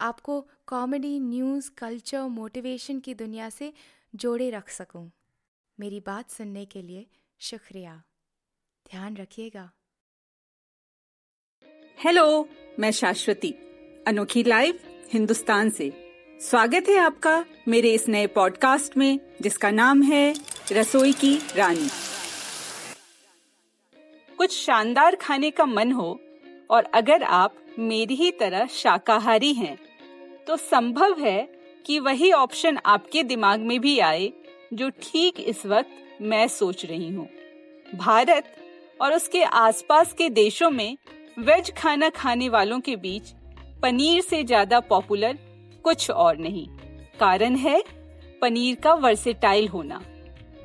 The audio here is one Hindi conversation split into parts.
आपको कॉमेडी न्यूज़ कल्चर मोटिवेशन की दुनिया से जोड़े रख सकूँ। मेरी बात सुनने के लिए शुक्रिया। ध्यान रखिएगा। हेलो मैं शाश्वती, अनोखी लाइव हिंदुस्तान से। स्वागत है आपका मेरे इस नए पॉडकास्ट में, जिसका नाम है रसोई की रानी। कुछ शानदार खाने का मन हो, और अगर आप मेरी ही तरह शाकाहारी हैं तो संभव है कि वही ऑप्शन आपके दिमाग में भी आए, जो ठीक इस वक्त मैं सोच रही हूँ। भारत और उसके आसपास के देशों में वेज खाना खाने वालों के बीच पनीर से ज़्यादा पॉपुलर कुछ और नहीं। कारण है पनीर का वर्सेटाइल होना।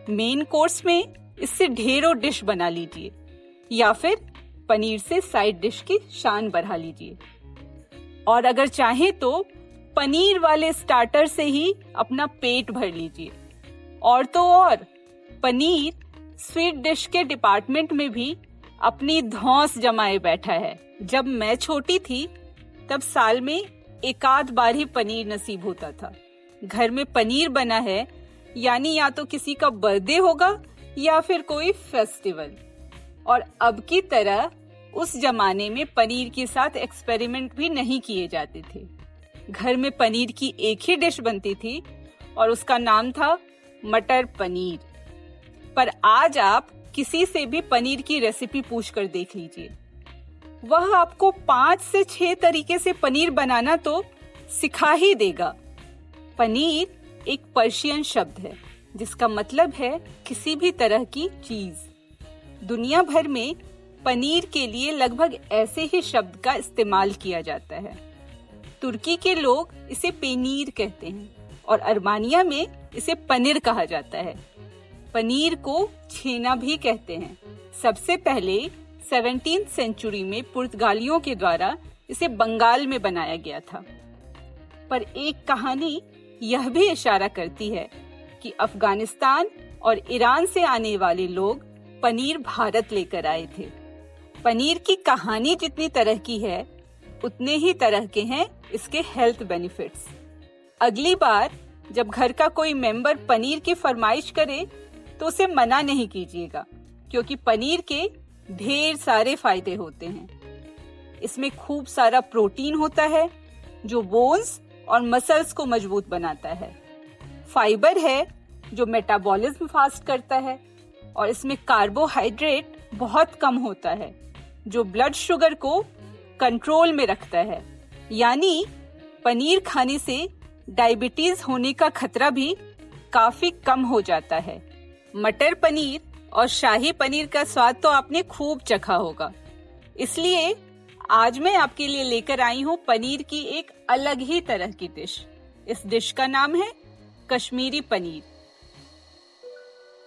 मेन कोर्स में इससे ढेरों डिश बना लीजिए, या फिर पनीर से साइड डिश की शान बढ़ा लीजिए। और अगर चाहे तो पनीर वाले स्टार्टर से ही अपना पेट भर लीजिए। और तो और, पनीर स्वीट डिश के डिपार्टमेंट में भी अपनी धौस जमाए बैठा है। जब मैं छोटी थी, तब साल में एक आध बार ही पनीर नसीब होता था। घर में पनीर बना है, यानी या तो किसी का बर्थडे होगा, या फिर कोई फेस्टिवल और अब की तरह, उस जमाने में पनीर के साथ एक्सपेरिमेंट भी नहीं किए जाते थे। घर में पनीर की एक ही डिश बनती थी और उसका नाम था मटर पनीर। पर आज आप किसी से भी पनीर की रेसिपी पूछ कर देख लीजिए। वह आपको पाँच से छह तरीके से पनीर बनाना तो सिखा ही देगा। पनीर एक पर्शियन शब्द है, जिसका मतलब है किसी भी तरह की चीज़। दुनिया भर में पनीर के लिए लगभग ऐसे ही शब्द का इस्तेमाल किया जाता है। तुर्की के लोग इसे पेनीर कहते हैं और अरमानिया में इसे पनीर कहा जाता है। पनीर को छेना भी कहते हैं। सबसे पहले सेवनटीन सेंचुरी में पुर्तगालियों के द्वारा इसे बंगाल में बनाया गया था। पर एक कहानी यह भी इशारा करती है कि अफ़गानिस्तान और ईरान से आने वाले लोग पनीर भारत लेकर आए थे। पनीर की कहानी जितनी तरह की है उतने ही तरह के हैं इसके हेल्थ बेनिफिट्स अगली बार जब घर का कोई मेंबर पनीर की फरमाइश करे तो उसे मना नहीं कीजिएगा, क्योंकि पनीर के ढेर सारे फ़ायदे होते हैं। इसमें खूब सारा प्रोटीन होता है, जो बोन्स और मसल्स को मज़बूत बनाता है। फाइबर है, जो मेटाबॉलिज्म फास्ट करता है, और इसमें कार्बोहाइड्रेट बहुत कम होता है, जो ब्लड शुगर को कंट्रोल में रखता है। यानी, पनीर खाने से डायबिटीज़ होने का खतरा भी काफ़ी कम हो जाता है। मटर पनीर और शाही पनीर का स्वाद तो आपने खूब चखा होगा। इसलिए, आज मैं आपके लिए लेकर आई हूँ पनीर की एक अलग ही तरह की डिश इस डिश का नाम है कश्मीरी पनीर।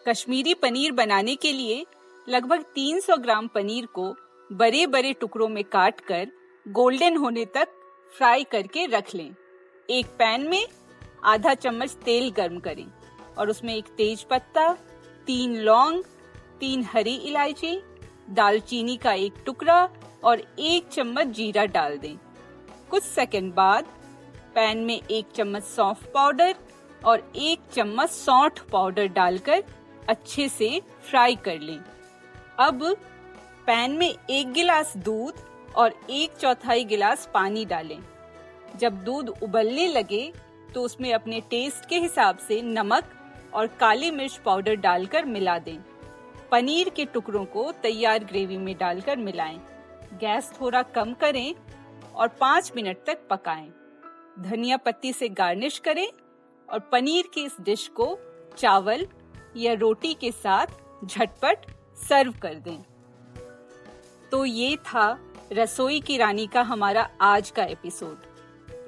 कश्मीरी पनीर बनाने के लिए लगभग 300 ग्राम पनीर को बड़े बड़े टुकड़ों में काट कर गोल्डन होने तक फ्राई करके रख लें। एक पैन में आधा चम्मच तेल गर्म करें और उसमें एक तेज पत्ता, तीन लौंग, तीन हरी इलायची, दालचीनी का एक टुकड़ा और एक चम्मच जीरा डाल दें। कुछ सेकंड बाद पैन में एक चम्मच सौंफ पाउडर और एक चम्मच सौंठ पाउडर डालकर अच्छे से फ्राई कर लें। अब पैन में एक गिलास दूध और एक चौथाई गिलास पानी डालें। जब दूध उबलने लगे तो उसमें अपने टेस्ट के हिसाब से नमक और काली मिर्च पाउडर डालकर मिला दें। पनीर के टुकड़ों को तैयार ग्रेवी में डालकर मिलाएँ। गैस थोड़ा कम करें और पाँच मिनट तक पकाएँ। धनिया पत्ती से गार्निश करें और पनीर की इस डिश को चावल या रोटी के साथ झटपट सर्व कर दें। तो ये था रसोई की रानी का हमारा आज का एपिसोड।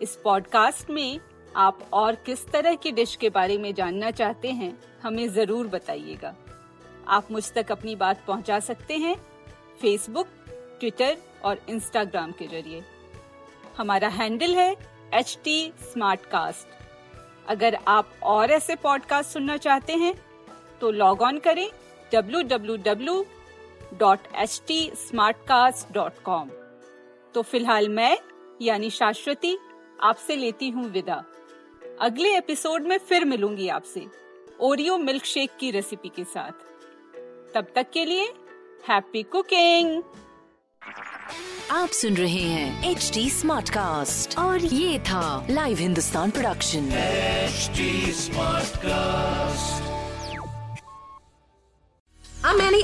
इस पॉडकास्ट में आप और किस तरह की डिश के बारे में जानना चाहते हैं, हमें ज़रूर बताइएगा। आप मुझ तक अपनी बात पहुँचा सकते हैं फेसबुक ट्विटर और इंस्टाग्राम के ज़रिए। हमारा हैंडल है एच टी अगर आप और ऐसे पॉडकास्ट सुनना चाहते हैं तो लॉग ऑन करें www.htsmartcast.com तो फ़िलहाल मैं यानी शाश्वती आपसे लेती हूँ विदा। अगले एपिसोड में फिर मिलूँगी आपसे ओरियो मिल्क शेक की रेसिपी के साथ। तब तक के लिए हैप्पी कुकिंग आप सुन रहे हैं एच डी स्मार्ट कास्ट और ये था live Hindustan production smart cast